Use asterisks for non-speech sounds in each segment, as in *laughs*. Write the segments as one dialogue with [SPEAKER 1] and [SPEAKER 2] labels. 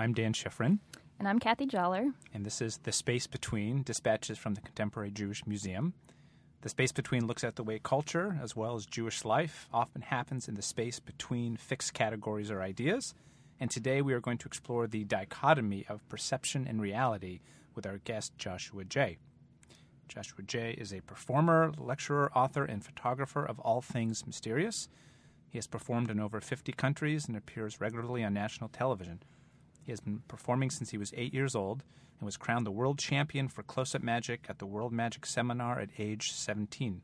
[SPEAKER 1] I'm Dan Schifrin.
[SPEAKER 2] And I'm Kathy Joller.
[SPEAKER 1] And this is The Space Between Dispatches from the Contemporary Jewish Museum. The Space Between looks at the way culture, as well as Jewish life, often happens in the space between fixed categories or ideas. And today we are going to explore the dichotomy of perception and reality with our guest, Joshua Jay. Joshua Jay is a performer, lecturer, author, and photographer of all things mysterious. He has performed in over 50 countries and appears regularly on national television. He has been performing since he was eight years old and was crowned the world champion for close up magic at the World Magic Seminar at age 17.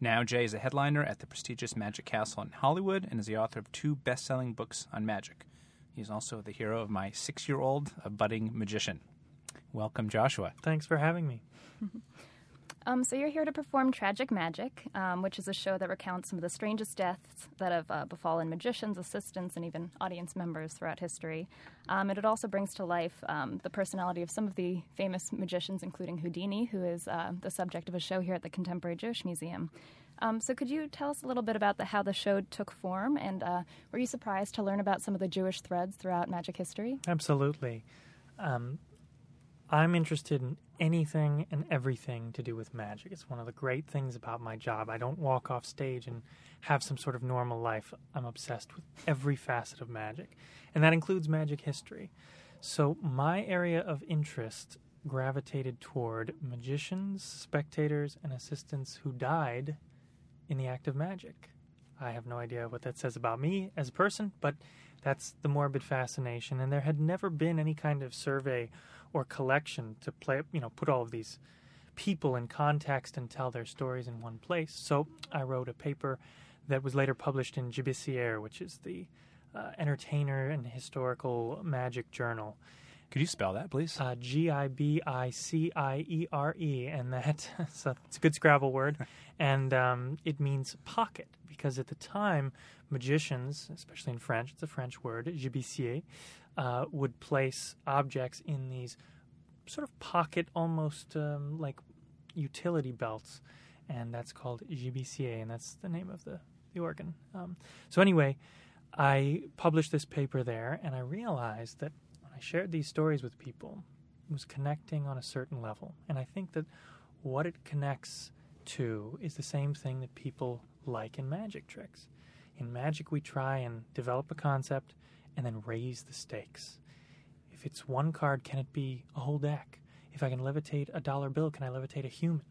[SPEAKER 1] Now, Jay is a headliner at the prestigious Magic Castle in Hollywood and is the author of two best selling books on magic. He's also the hero of my six year old, a budding magician. Welcome, Joshua.
[SPEAKER 3] Thanks for having me. *laughs*
[SPEAKER 2] Um, so you're here to perform Tragic Magic, um, which is a show that recounts some of the strangest deaths that have uh, befallen magicians, assistants, and even audience members throughout history. Um, and it also brings to life um, the personality of some of the famous magicians, including Houdini, who is uh, the subject of a show here at the Contemporary Jewish Museum. Um, so could you tell us a little bit about the, how the show took form, and uh, were you surprised to learn about some of the Jewish threads throughout magic history?
[SPEAKER 3] Absolutely. Um, I'm interested in anything and everything to do with magic. It's one of the great things about my job. I don't walk off stage and have some sort of normal life. I'm obsessed with every facet of magic, and that includes magic history. So, my area of interest gravitated toward magicians, spectators, and assistants who died in the act of magic. I have no idea what that says about me as a person, but that's the morbid fascination. And there had never been any kind of survey or collection to play, you know, put all of these people in context and tell their stories in one place. So I wrote a paper that was later published in Gibecière, which is the uh, entertainer and historical magic journal.
[SPEAKER 1] Could you spell that, please?
[SPEAKER 3] Uh, G I B I C I E R E, and that *laughs* so it's a good Scrabble word, *laughs* and um, it means pocket because at the time magicians, especially in French, it's a French word, gibecière, uh, would place objects in these sort of pocket, almost um, like utility belts, and that's called gibecière, and that's the name of the, the organ. Um, so, anyway, I published this paper there, and I realized that when I shared these stories with people, it was connecting on a certain level. And I think that what it connects to is the same thing that people like in magic tricks. In magic, we try and develop a concept and then raise the stakes. If it's one card, can it be a whole deck? If I can levitate a dollar bill, can I levitate a human?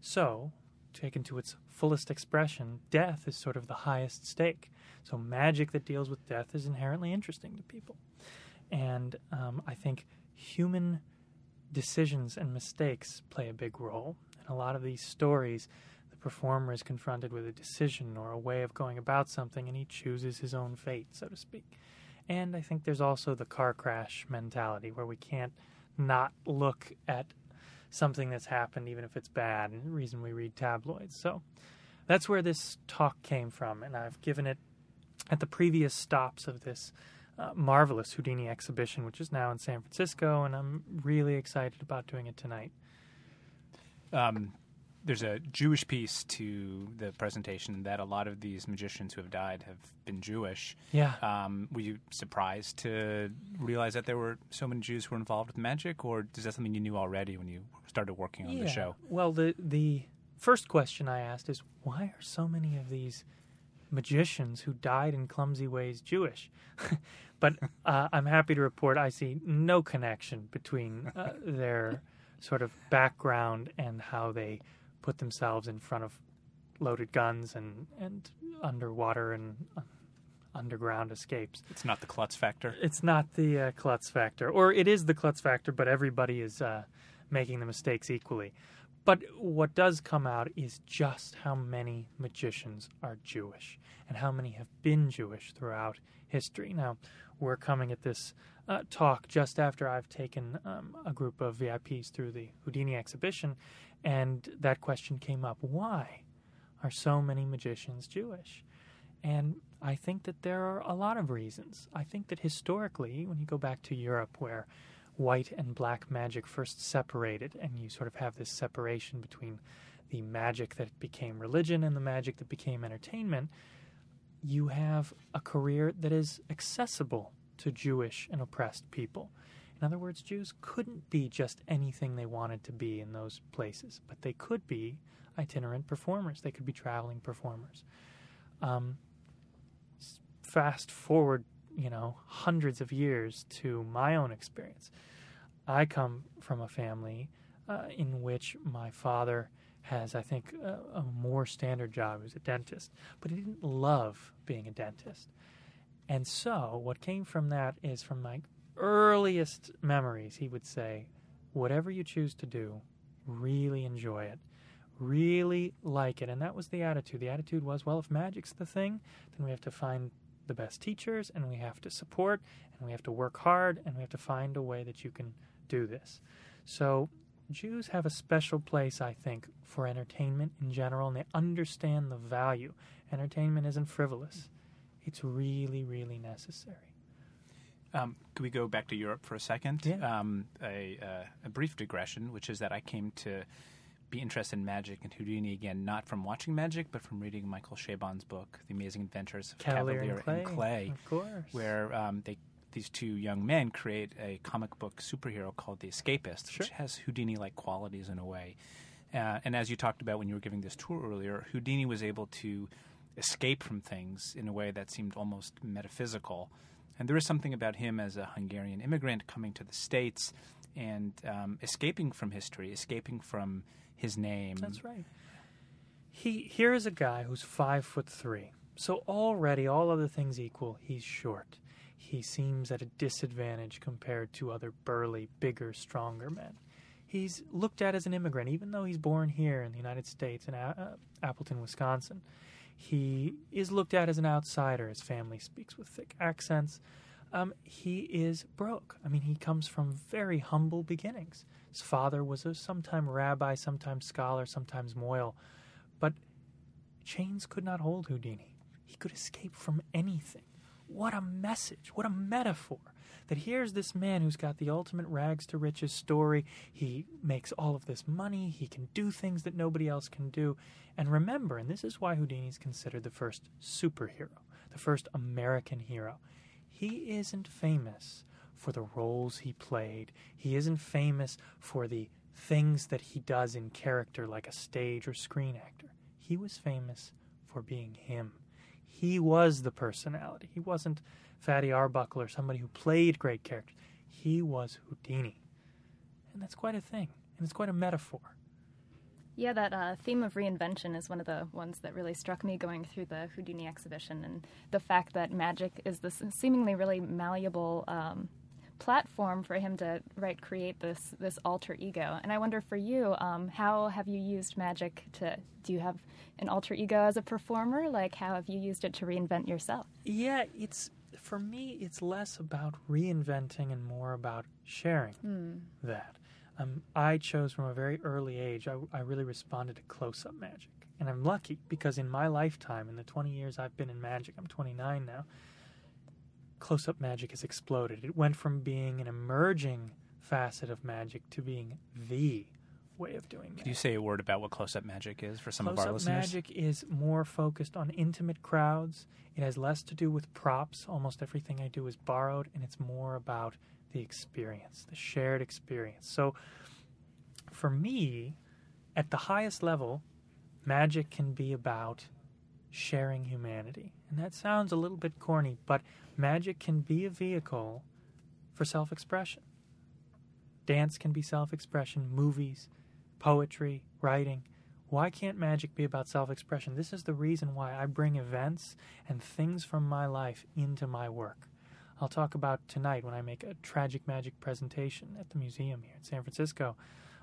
[SPEAKER 3] So, taken to its fullest expression, death is sort of the highest stake. So, magic that deals with death is inherently interesting to people. And um, I think human decisions and mistakes play a big role. And a lot of these stories, the performer is confronted with a decision or a way of going about something, and he chooses his own fate, so to speak. And I think there's also the car crash mentality where we can't not look at something that's happened, even if it's bad, and the reason we read tabloids. So that's where this talk came from, and I've given it at the previous stops of this uh, marvelous Houdini exhibition, which is now in San Francisco, and I'm really excited about doing it tonight.
[SPEAKER 1] Um, there's a Jewish piece to the presentation that a lot of these magicians who have died have been Jewish.
[SPEAKER 3] Yeah.
[SPEAKER 1] Um, were you surprised to realize that there were so many Jews who were involved with magic, or is that something you knew already when you started working on
[SPEAKER 3] yeah.
[SPEAKER 1] the show?
[SPEAKER 3] Well, the the first question I asked is why are so many of these magicians who died in clumsy ways Jewish? *laughs* but uh, I'm happy to report I see no connection between uh, their sort of background and how they put themselves in front of loaded guns and, and underwater and uh, underground escapes.
[SPEAKER 1] It's not the klutz factor.
[SPEAKER 3] It's not the uh, klutz factor, or it is the klutz factor, but everybody is uh, making the mistakes equally. But what does come out is just how many magicians are Jewish and how many have been Jewish throughout history. Now, we're coming at this uh, talk just after I've taken um, a group of VIPs through the Houdini exhibition, and that question came up why are so many magicians Jewish? And I think that there are a lot of reasons. I think that historically, when you go back to Europe, where white and black magic first separated, and you sort of have this separation between the magic that became religion and the magic that became entertainment, you have a career that is accessible to Jewish and oppressed people. In other words, Jews couldn't be just anything they wanted to be in those places, but they could be itinerant performers. They could be traveling performers. Um, fast forward, you know, hundreds of years to my own experience. I come from a family uh, in which my father has, I think, a, a more standard job. Was a dentist, but he didn't love being a dentist. And so, what came from that is from my earliest memories, he would say, whatever you choose to do, really enjoy it. Really like it. And that was the attitude. The attitude was, well, if magic's the thing, then we have to find the best teachers and we have to support and we have to work hard and we have to find a way that you can do this. So, Jews have a special place, I think, for entertainment in general, and they understand the value. Entertainment isn't frivolous, it's really, really necessary.
[SPEAKER 1] Um, could we go back to Europe for a second?
[SPEAKER 3] Yeah.
[SPEAKER 1] Um, a, uh, a brief digression, which is that I came to be interested in magic and Houdini again, not from watching magic, but from reading Michael Chabon's book, The Amazing Adventures of
[SPEAKER 3] Kavalier,
[SPEAKER 1] Kavalier
[SPEAKER 3] and, Clay,
[SPEAKER 1] and Clay,
[SPEAKER 3] Of course.
[SPEAKER 1] where um, they these two young men create a comic book superhero called the Escapist,
[SPEAKER 3] Sure.
[SPEAKER 1] which has Houdini-like qualities in a way. Uh, and as you talked about when you were giving this tour earlier, Houdini was able to escape from things in a way that seemed almost metaphysical. And there is something about him as a Hungarian immigrant coming to the States and um, escaping from history, escaping from his name.
[SPEAKER 3] That's right. He here is a guy who's five foot three. So already, all other things equal, he's short. He seems at a disadvantage compared to other burly, bigger, stronger men. He's looked at as an immigrant, even though he's born here in the United States in A- uh, Appleton, Wisconsin. He is looked at as an outsider. His family speaks with thick accents. Um, he is broke. I mean, he comes from very humble beginnings. His father was a sometime rabbi, sometimes scholar, sometimes mohel. But chains could not hold Houdini. He could escape from anything. What a message. What a metaphor. That here's this man who's got the ultimate rags to riches story. He makes all of this money. He can do things that nobody else can do. And remember, and this is why Houdini's considered the first superhero, the first American hero. He isn't famous for the roles he played. He isn't famous for the things that he does in character like a stage or screen actor. He was famous for being him. He was the personality. He wasn't Fatty Arbuckle or somebody who played great characters. He was Houdini. And that's quite a thing. And it's quite a metaphor.
[SPEAKER 2] Yeah, that uh, theme of reinvention is one of the ones that really struck me going through the Houdini exhibition, and the fact that magic is this seemingly really malleable um, platform for him to right create this this alter ego. And I wonder for you, um, how have you used magic to? Do you have an alter ego as a performer? Like, how have you used it to reinvent yourself?
[SPEAKER 3] Yeah, it's for me. It's less about reinventing and more about sharing that. Um, I chose from a very early age. I, I really responded to close-up magic, and I'm lucky because in my lifetime, in the 20 years I've been in magic, I'm 29 now. Close-up magic has exploded. It went from being an emerging facet of magic to being the way of doing.
[SPEAKER 1] Could you say a word about what close-up magic is for some of our listeners?
[SPEAKER 3] magic is more focused on intimate crowds. It has less to do with props. Almost everything I do is borrowed, and it's more about the experience, the shared experience. So, for me, at the highest level, magic can be about sharing humanity. And that sounds a little bit corny, but magic can be a vehicle for self expression. Dance can be self expression, movies, poetry, writing. Why can't magic be about self expression? This is the reason why I bring events and things from my life into my work. I'll talk about tonight when I make a tragic magic presentation at the museum here in San Francisco.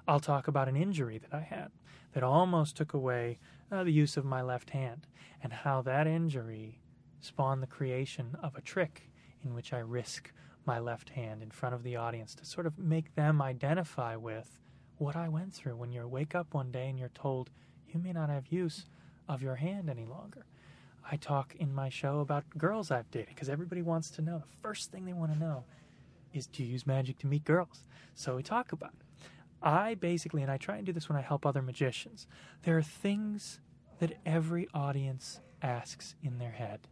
[SPEAKER 3] I'll talk about an injury that I had that almost took away uh, the use of my left hand and how that injury spawned the creation of a trick in which I risk my left hand in front of the audience to sort of make them identify with what I went through when you wake up one day and you're told you may not have use of your hand any longer. I talk in my show about girls I've dated because everybody wants to know. The first thing they want to know is do you use magic to meet girls? So we talk about it. I basically, and I try and do this when I help other magicians, there are things that every audience asks in their head.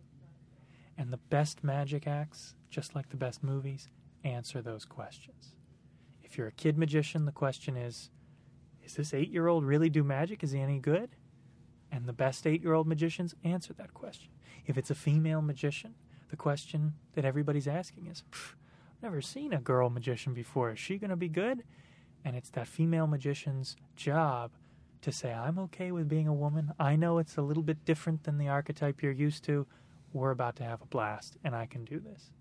[SPEAKER 3] And the best magic acts, just like the best movies, answer those questions. If you're a kid magician, the question is Is this eight year old really do magic? Is he any good? And the best eight year old magicians answer that question. If it's a female magician, the question that everybody's asking is I've never seen a girl magician before. Is she going to be good? And it's that female magician's job to say, I'm okay with being a woman. I know it's a little bit different than the archetype you're used to. We're about to have a blast, and I can do this.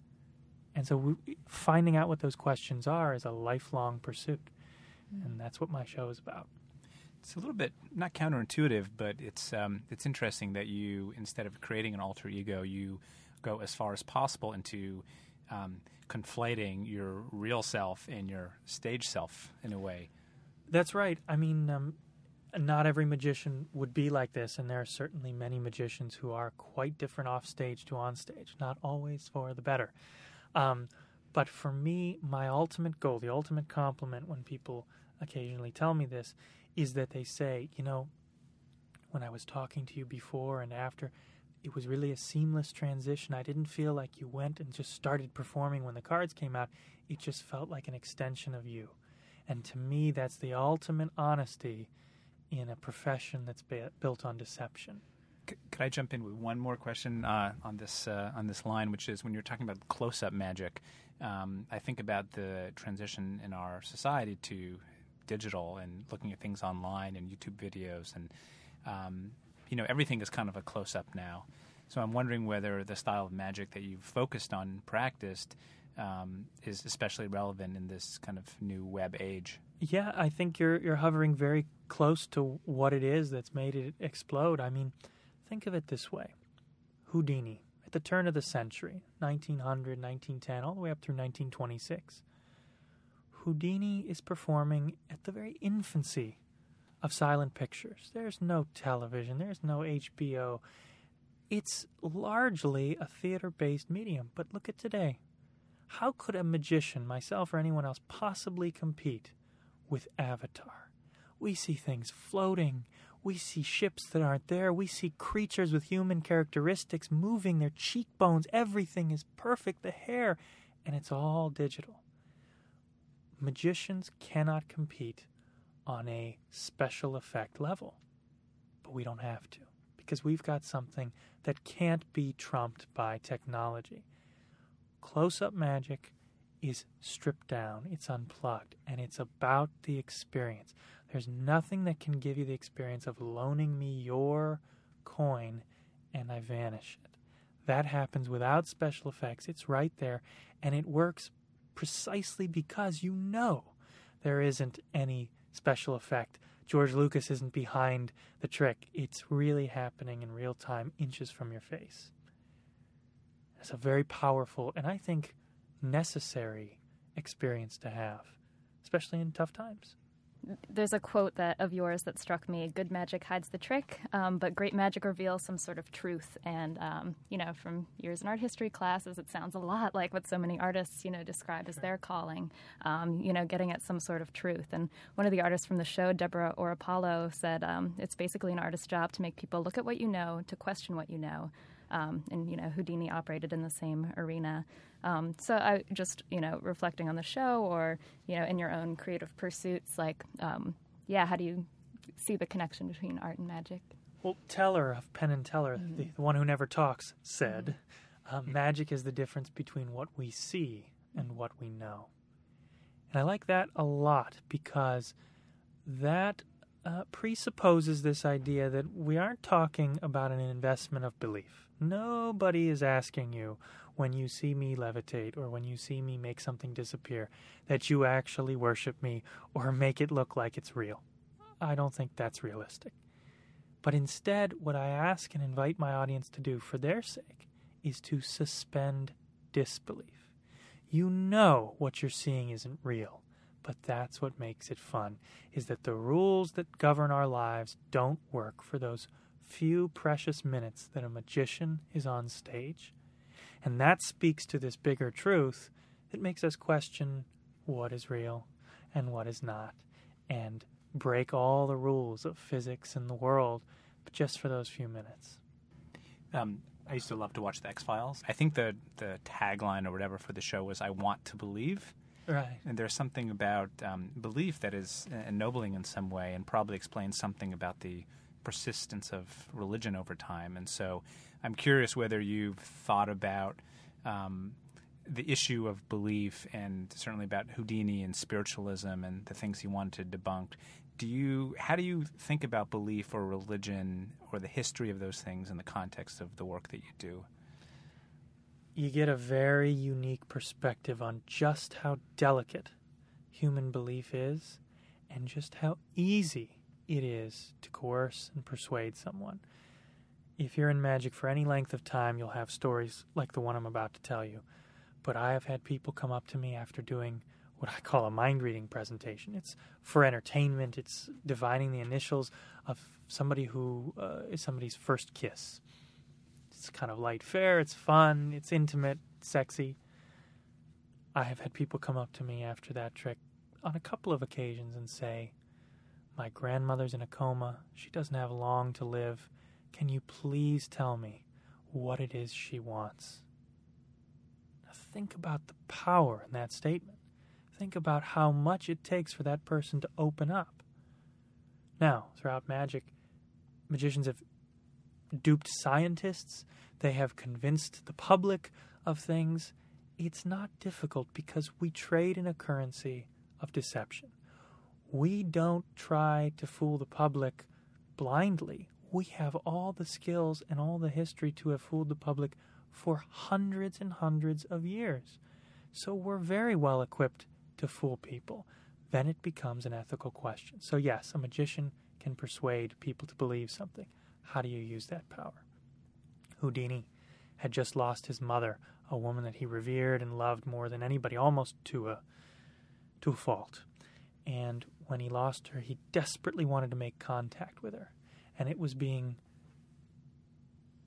[SPEAKER 3] And so, we, finding out what those questions are is a lifelong pursuit. And that's what my show is about.
[SPEAKER 1] It's a little bit not counterintuitive, but it's um, it's interesting that you instead of creating an alter ego, you go as far as possible into um, conflating your real self and your stage self in a way.
[SPEAKER 3] That's right. I mean, um, not every magician would be like this, and there are certainly many magicians who are quite different off stage to on stage, not always for the better. Um, but for me, my ultimate goal, the ultimate compliment when people occasionally tell me this, is that they say, you know, when I was talking to you before and after, it was really a seamless transition. I didn't feel like you went and just started performing when the cards came out. It just felt like an extension of you. And to me, that's the ultimate honesty in a profession that's built on deception.
[SPEAKER 1] Could I jump in with one more question uh, on this uh, on this line, which is when you're talking about close-up magic, um, I think about the transition in our society to digital and looking at things online and YouTube videos, and um, you know everything is kind of a close-up now. So I'm wondering whether the style of magic that you've focused on, practiced, um, is especially relevant in this kind of new web age.
[SPEAKER 3] Yeah, I think you're you're hovering very close to what it is that's made it explode. I mean Think of it this way Houdini, at the turn of the century, 1900, 1910, all the way up through 1926. Houdini is performing at the very infancy of silent pictures. There's no television, there's no HBO. It's largely a theater based medium. But look at today. How could a magician, myself or anyone else, possibly compete with Avatar? We see things floating. We see ships that aren't there. We see creatures with human characteristics moving their cheekbones. Everything is perfect. The hair. And it's all digital. Magicians cannot compete on a special effect level. But we don't have to because we've got something that can't be trumped by technology. Close up magic is stripped down, it's unplugged, and it's about the experience. There's nothing that can give you the experience of loaning me your coin and I vanish it. That happens without special effects. It's right there, and it works precisely because you know there isn't any special effect. George Lucas isn't behind the trick. It's really happening in real time, inches from your face. It's a very powerful and I think necessary experience to have, especially in tough times
[SPEAKER 2] there's a quote that of yours that struck me: "Good magic hides the trick, um, but great magic reveals some sort of truth." And um, you know, from years in art history classes, it sounds a lot like what so many artists, you know, describe as their calling. Um, you know, getting at some sort of truth. And one of the artists from the show, Deborah Oropallo, said um, it's basically an artist's job to make people look at what you know, to question what you know. Um, and you know, Houdini operated in the same arena. Um, so I just you know reflecting on the show or you know in your own creative pursuits, like um, yeah, how do you see the connection between art and magic?
[SPEAKER 3] Well, Teller of Penn and Teller, mm-hmm. the, the, one who never talks, said, uh, "Magic is the difference between what we see and what we know." And I like that a lot because that uh, presupposes this idea that we aren't talking about an investment of belief. Nobody is asking you, when you see me levitate or when you see me make something disappear that you actually worship me or make it look like it's real. I don't think that's realistic. But instead, what I ask and invite my audience to do for their sake is to suspend disbelief. You know what you're seeing isn't real, but that's what makes it fun is that the rules that govern our lives don't work for those few precious minutes that a magician is on stage and that speaks to this bigger truth that makes us question what is real and what is not, and break all the rules of physics and the world, but just for those few minutes.
[SPEAKER 1] Um, I used to love to watch the X Files. I think the the tagline or whatever for the show was "I want to believe."
[SPEAKER 3] Right.
[SPEAKER 1] And there's something about um, belief that is ennobling in some way, and probably explains something about the persistence of religion over time. And so, I'm curious whether you've thought about um, the issue of belief, and certainly about Houdini and spiritualism and the things he wanted to debunk. Do you? How do you think about belief or religion or the history of those things in the context of the work that you do?
[SPEAKER 3] you get a very unique perspective on just how delicate human belief is and just how easy it is to coerce and persuade someone. If you're in magic for any length of time, you'll have stories like the one I'm about to tell you. But I have had people come up to me after doing what I call a mind reading presentation. It's for entertainment, it's divining the initials of somebody who uh, is somebody's first kiss it's kind of light fare, it's fun, it's intimate, sexy. I have had people come up to me after that trick on a couple of occasions and say, My grandmother's in a coma. She doesn't have long to live. Can you please tell me what it is she wants? Now, think about the power in that statement. Think about how much it takes for that person to open up. Now, throughout magic, magicians have duped scientists, they have convinced the public of things. It's not difficult because we trade in a currency of deception. We don't try to fool the public blindly. We have all the skills and all the history to have fooled the public for hundreds and hundreds of years. So we're very well equipped to fool people. Then it becomes an ethical question. So, yes, a magician can persuade people to believe something. How do you use that power? Houdini had just lost his mother, a woman that he revered and loved more than anybody, almost to a to a fault. And when he lost her, he desperately wanted to make contact with her, and it was being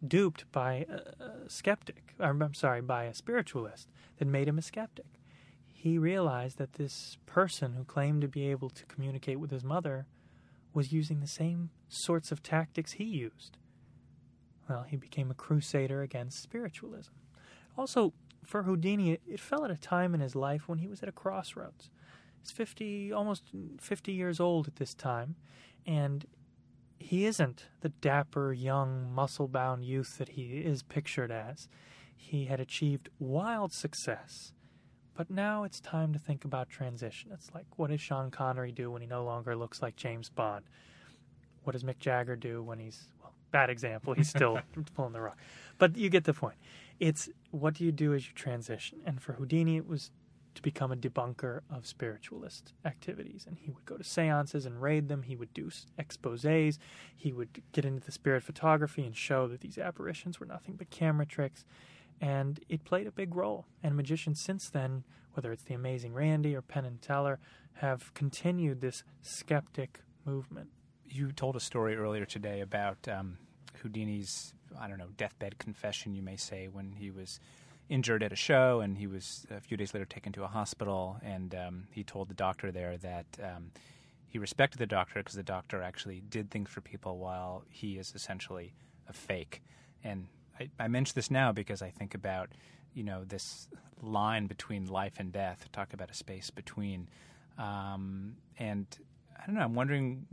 [SPEAKER 3] duped by a, skeptic. I'm sorry, by a spiritualist that made him a skeptic. He realized that this person who claimed to be able to communicate with his mother was using the same sorts of tactics he used. Well, he became a crusader against spiritualism. Also, for Houdini, it fell at a time in his life when he was at a crossroads. He's 50, almost 50 years old at this time, and he isn't the dapper, young, muscle bound youth that he is pictured as. He had achieved wild success, but now it's time to think about transition. It's like, what does Sean Connery do when he no longer looks like James Bond? What does Mick Jagger do when he's, well, bad example, he's still *laughs* pulling the rock. But you get the point. It's what do you do as you transition? And for Houdini, it was to become a debunker of spiritualist activities. And he would go to seances and raid them. He would do exposes. He would get into the spirit photography and show that these apparitions were nothing but camera tricks and it played a big role. And magicians since then, whether it's the Amazing Randi or Penn and Teller, have continued this skeptic movement.
[SPEAKER 1] You told a story earlier today about um, Houdini's, I don't know, deathbed confession, you may say, when he was injured at a show and he was a few days later taken to a hospital. And um, he told the doctor there that um, he respected the doctor because the doctor actually did things for people while he is essentially a fake. And I, I mention this now because I think about you know this line between life and death. Talk about a space between, um, and I don't know. I'm wondering,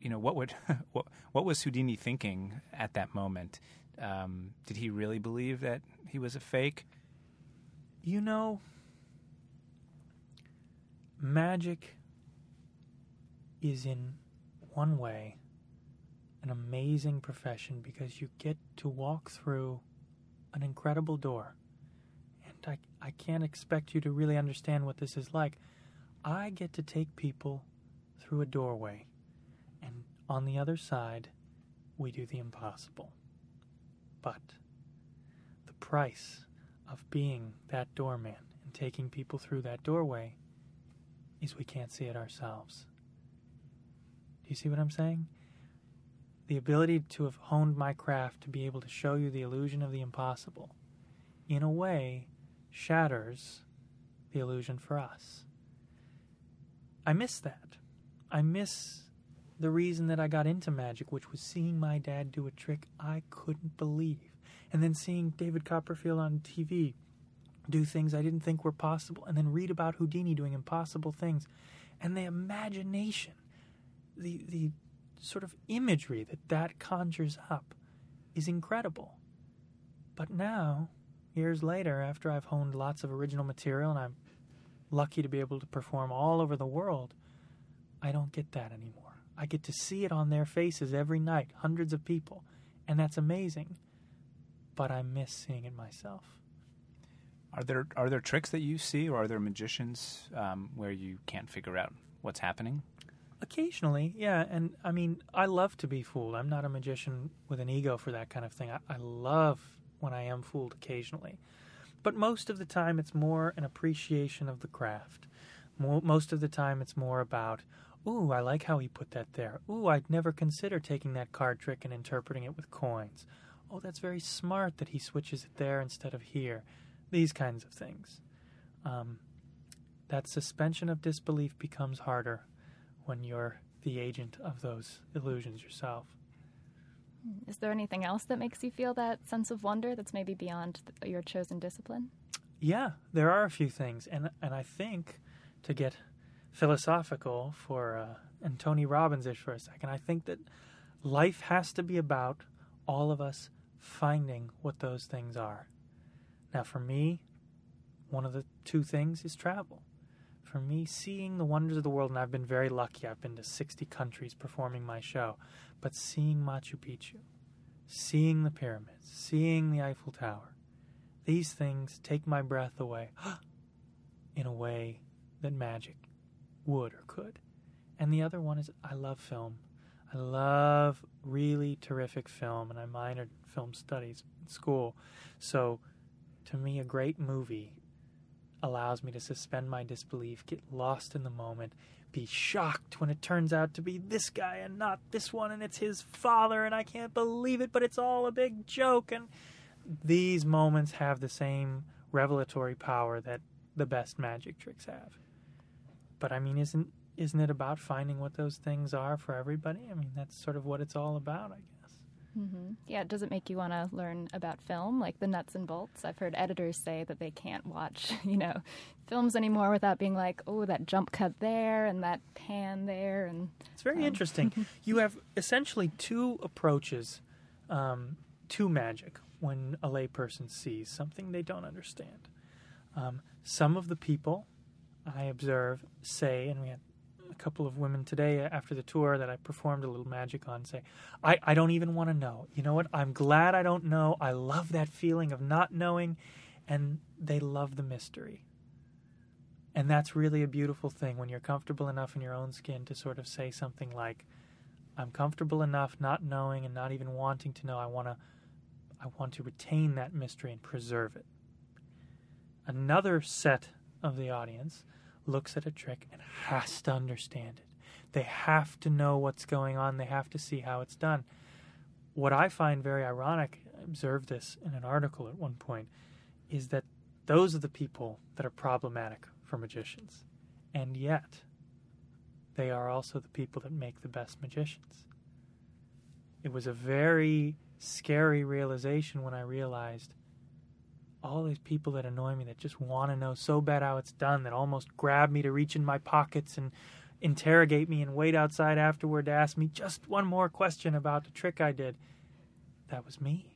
[SPEAKER 1] you know, what would *laughs* what, what was Houdini thinking at that moment? Um, did he really believe that he was a fake?
[SPEAKER 3] You know, magic is in one way an amazing profession because you get to walk through an incredible door. And I, I can't expect you to really understand what this is like. I get to take people through a doorway, and on the other side, we do the impossible. But the price of being that doorman and taking people through that doorway is we can't see it ourselves. Do you see what I'm saying? the ability to have honed my craft to be able to show you the illusion of the impossible, in a way, shatters the illusion for us. I miss that. I miss the reason that I got into magic, which was seeing my dad do a trick I couldn't believe. and then seeing David Copperfield on TV do things I didn't think were possible, and then read about Houdini doing impossible things, and the imagination, the the sort of imagery that that conjures up is incredible. But now, years later, after I've honed lots of original material and I'm lucky to be able to perform all over the world, I don't get that anymore. I get to see it on their faces every night, hundreds of people, and that's amazing. But I miss seeing it myself.
[SPEAKER 1] Are there are there tricks that you see, or are there magicians um, where you can't figure out what's happening?
[SPEAKER 3] Occasionally, yeah, and I mean, I love to be fooled. I'm not a magician with an ego for that kind of thing. I, I love when I am fooled occasionally, but most of the time, it's more an appreciation of the craft. Mo- most of the time, it's more about, ooh, I like how he put that there. Ooh, I'd never consider taking that card trick and interpreting it with coins. Oh, that's very smart that he switches it there instead of here. These kinds of things. Um, that suspension of disbelief becomes harder when you're the agent of those illusions yourself.
[SPEAKER 2] Is there anything else that makes you feel that sense of wonder that's maybe beyond th- your chosen discipline?
[SPEAKER 3] Yeah, there are a few things, and and I think to get philosophical for uh, and Tony Robbins ish for a second, I think that life has to be about all of us finding what those things are. Now, for me, one of the two things is travel. For me, seeing the wonders of the world, and I've been very lucky, I've been to 60 countries performing my show, but seeing Machu Picchu, seeing the pyramids, seeing the Eiffel Tower, these things take my breath away *gasps* in a way that magic would or could. And the other one is I love film. I love really terrific film, and I minored film studies in school. So, to me, a great movie allows me to suspend my disbelief, get lost in the moment, be shocked when it turns out to be this guy and not this one, and it's his father, and I can't believe it, but it's all a big joke. And these moments have the same revelatory power that the best magic tricks have. But I mean, isn't isn't it about finding what those things are for everybody? I mean, that's sort of what it's all about, I guess.
[SPEAKER 2] Mm-hmm. Yeah, it does it make you want to learn about film, like the nuts and bolts? I've heard editors say that they can't watch, *laughs* you know, films anymore without being like, oh, that jump cut there and that pan there, and
[SPEAKER 3] it's very um. interesting. *laughs* you have essentially two approaches um, to magic when a layperson sees something they don't understand. Um, some of the people I observe say, and we had a couple of women today after the tour that I performed a little magic on say, I, I don't even want to know. You know what? I'm glad I don't know. I love that feeling of not knowing. And they love the mystery. And that's really a beautiful thing when you're comfortable enough in your own skin to sort of say something like, I'm comfortable enough not knowing and not even wanting to know. I want to I want to retain that mystery and preserve it. Another set of the audience looks at a trick and has to understand it. They have to know what's going on, they have to see how it's done. What I find very ironic, I observed this in an article at one point, is that those are the people that are problematic for magicians. And yet, they are also the people that make the best magicians. It was a very scary realization when I realized all these people that annoy me that just want to know so bad how it's done that almost grab me to reach in my pockets and interrogate me and wait outside afterward to ask me just one more question about the trick I did. That was me.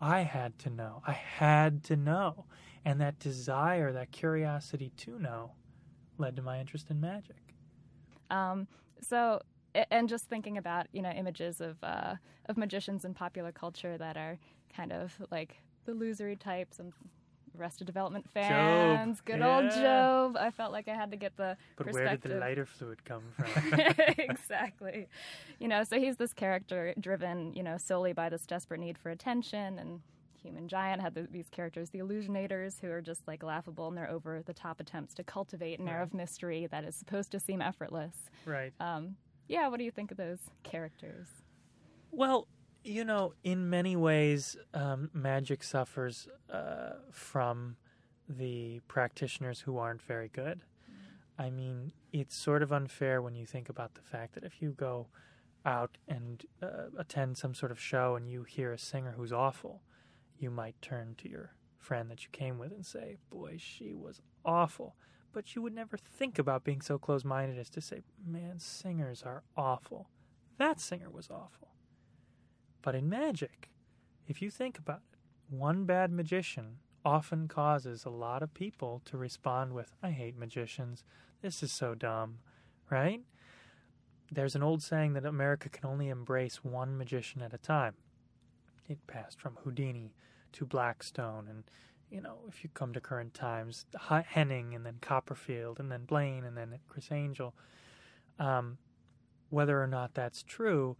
[SPEAKER 3] I had to know. I had to know. And that desire, that curiosity to know, led to my interest in magic.
[SPEAKER 2] Um, so, and just thinking about you know images of uh, of magicians in popular culture that are kind of like the losery types and Arrested Development fans.
[SPEAKER 3] Job.
[SPEAKER 2] Good
[SPEAKER 3] yeah.
[SPEAKER 2] old Gob. I felt like I had to get the
[SPEAKER 3] but where did the lighter fluid come *laughs* from?
[SPEAKER 2] exactly. You know, so he's this character driven, you know, solely by this desperate need for attention and Human Giant had the, these characters, the illusionators, who are just like laughable and they're over the top attempts to cultivate an right. air of mystery that is supposed to seem effortless.
[SPEAKER 3] Right. Um,
[SPEAKER 2] yeah, what do you think of those characters?
[SPEAKER 3] Well, you know, in many ways, um, magic suffers uh, from the practitioners who aren't very good. Mm-hmm. I mean, it's sort of unfair when you think about the fact that if you go out and uh, attend some sort of show and you hear a singer who's awful, you might turn to your friend that you came with and say, Boy, she was awful. But you would never think about being so close minded as to say, Man, singers are awful. That singer was awful. But in magic, if you think about it, one bad magician often causes a lot of people to respond with, I hate magicians. This is so dumb, right? There's an old saying that America can only embrace one magician at a time. It passed from Houdini to Blackstone, and, you know, if you come to current times, Henning, and then Copperfield, and then Blaine, and then Criss Angel. Um, whether or not that's true,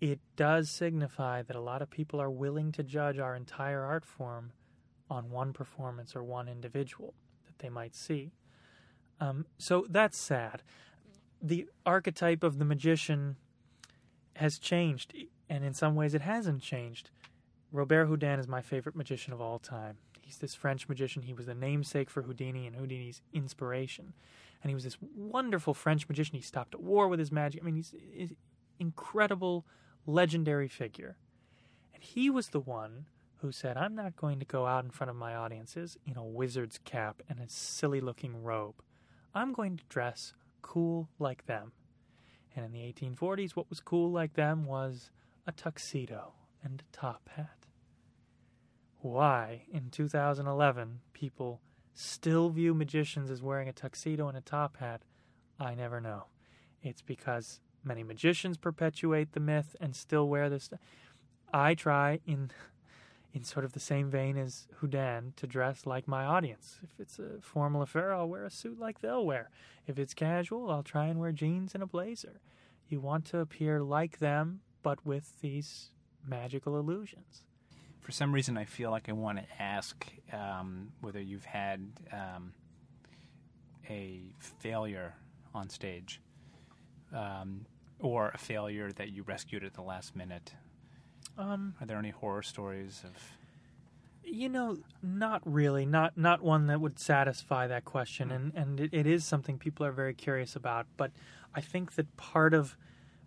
[SPEAKER 3] it does signify that a lot of people are willing to judge our entire art form on one performance or one individual that they might see. Um, so that's sad. The archetype of the magician has changed, and in some ways it hasn't changed. Robert Houdin is my favorite magician of all time. He's this French magician. He was the namesake for Houdini and Houdini's inspiration. And he was this wonderful French magician. He stopped a war with his magic. I mean, he's an incredible, legendary figure. And he was the one who said, I'm not going to go out in front of my audiences in a wizard's cap and a silly looking robe. I'm going to dress cool like them. And in the 1840s, what was cool like them was a tuxedo and a top hat. Why, in 2011, people still view magicians as wearing a tuxedo and a top hat, I never know. It's because many magicians perpetuate the myth and still wear this. I try in *laughs* in sort of the same vein as Houdin to dress like my audience. If it's a formal affair, I'll wear a suit like they'll wear. If it's casual, I'll try and wear jeans and a blazer. You want to appear like them, but with these magical illusions.
[SPEAKER 1] For some reason, I feel like I want to ask um, whether you've had um, a failure on stage um, or a failure that you rescued at the last minute
[SPEAKER 3] um,
[SPEAKER 1] Are there any horror stories of?
[SPEAKER 3] You know, not really. Not not one that would satisfy that question, and and it, it is something people are very curious about. But I think that part of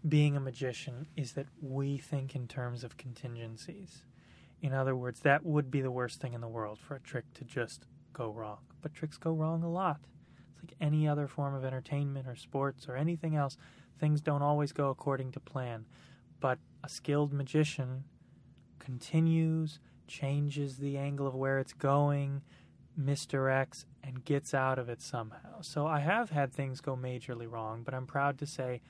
[SPEAKER 3] being a magician is that we think in terms of contingencies. In other words, that would be the worst thing in the world for a trick to just go wrong. But tricks go wrong a lot. Like any other form of entertainment or sports or anything else. Things don't always go according to plan. But a skilled magician continues, changes the angle of where it's going, misdirects, and gets out of it somehow. So I have had things go majorly wrong, but I'm proud to say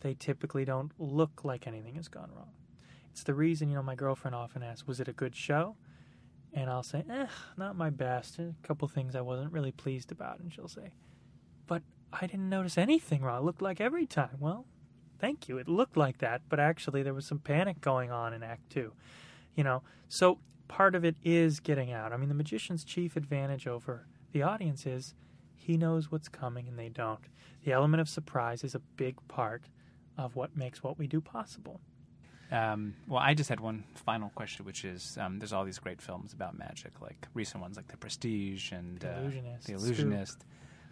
[SPEAKER 3] they typically don't look like anything has gone wrong. It's the reason, you know, my girlfriend often asks, Was it a good show? And I'll say, Eh, not my best. A couple things I wasn't really pleased about. And she'll say, I didn't notice anything wrong. It looked like every time. Well, thank you. It looked like that, but actually there was some panic going on in Act Two. You know, so part of it is getting out. I mean, the magician's chief advantage over the audience is he knows what's coming and they don't. The element of surprise is a big part of what makes what we do possible.
[SPEAKER 1] Um, well, I just had one final question, which is um, there's all these great films about magic, like recent ones like The Prestige and
[SPEAKER 3] The
[SPEAKER 1] uh, The Illusionist.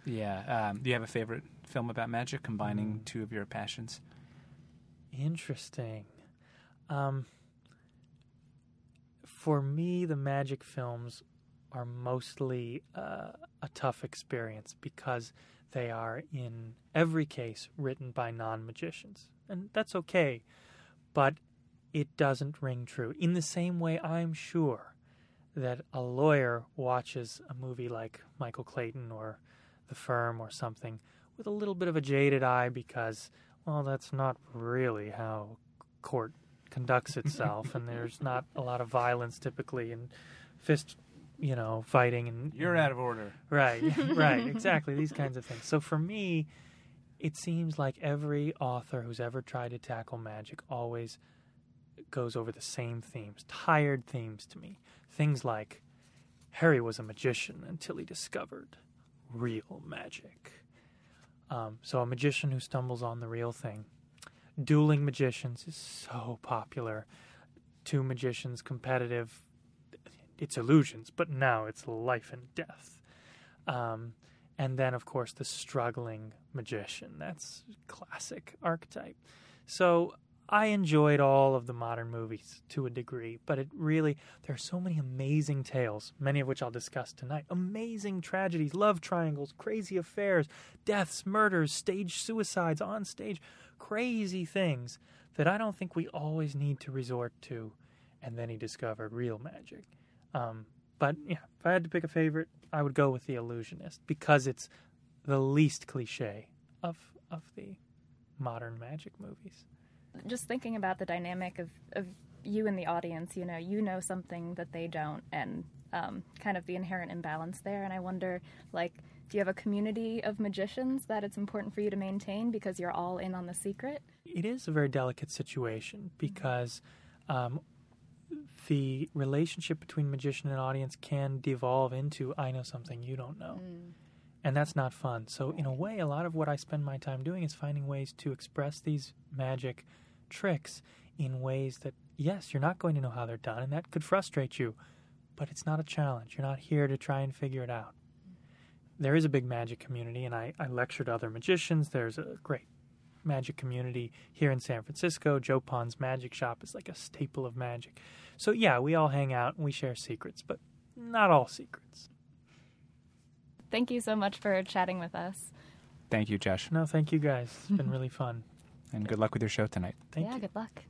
[SPEAKER 1] Yeah. Um, do you have a favorite film about magic combining
[SPEAKER 3] Mm.
[SPEAKER 1] two of your passions?
[SPEAKER 3] Interesting. Um, for me, the magic films are mostly uh, a tough experience because they are, in every case, written by non magicians. And that's okay, but it doesn't ring true. In the same way, I'm sure that a lawyer watches a movie like Michael Clayton or The Firm or something with a little bit of a jaded eye because well, that's not really how court conducts itself, and there's not a lot of violence typically, and fist, you know, fighting, and
[SPEAKER 1] You're out of order.
[SPEAKER 3] right, *laughs* right, exactly these kinds of things. So for me, it seems like every author who's ever tried to tackle magic always goes over the same themes, tired themes to me. Things like Harry was a magician until he discovered real magic. Um, so a magician who stumbles on the real thing. Dueling magicians is so popular. Two magicians competitive. It's illusions, but now it's life and death. Um, and then, of course, the struggling magician. That's classic archetype. So I enjoyed all of the modern movies to a degree, but it really, there are so many amazing tales, many of which I'll discuss tonight. Amazing tragedies, love triangles, crazy affairs, deaths, murders, stage suicides on stage, crazy things that I don't think we always need to resort to. And then he discovered real magic. Um, but yeah, if I had to pick a favorite, I would go with The Illusionist because it's the least cliche of of the modern magic movies.
[SPEAKER 2] Just thinking about the dynamic of, of you and the audience, you know, you know something that they don't, and um, kind of the inherent imbalance there. And I wonder, like, do you have a community of magicians that it's important for you to maintain because you're all in on the secret?
[SPEAKER 3] It is a very delicate situation because um, the relationship between magician and audience can devolve into I know something you don't know.
[SPEAKER 2] Mm.
[SPEAKER 3] And that's not fun. So, in a way, a lot of what I spend my time doing is finding ways to express these magic tricks in ways that, yes, you're not going to know how they're done, and that could frustrate you, but it's not a challenge. You're not here to try and figure it out. There is a big magic community, and I, I lecture to other magicians. There's a great magic community here in San Francisco. Joe Pon's Magic Shop is like a staple of magic. So, yeah, we all hang out and we share secrets, but not all secrets.
[SPEAKER 2] Thank you so much for chatting with us.
[SPEAKER 1] Thank you, Josh.
[SPEAKER 3] No, thank you guys. It's been *laughs* really fun.
[SPEAKER 1] And good luck with your show tonight.
[SPEAKER 3] Thank
[SPEAKER 2] yeah,
[SPEAKER 3] you.
[SPEAKER 2] good luck.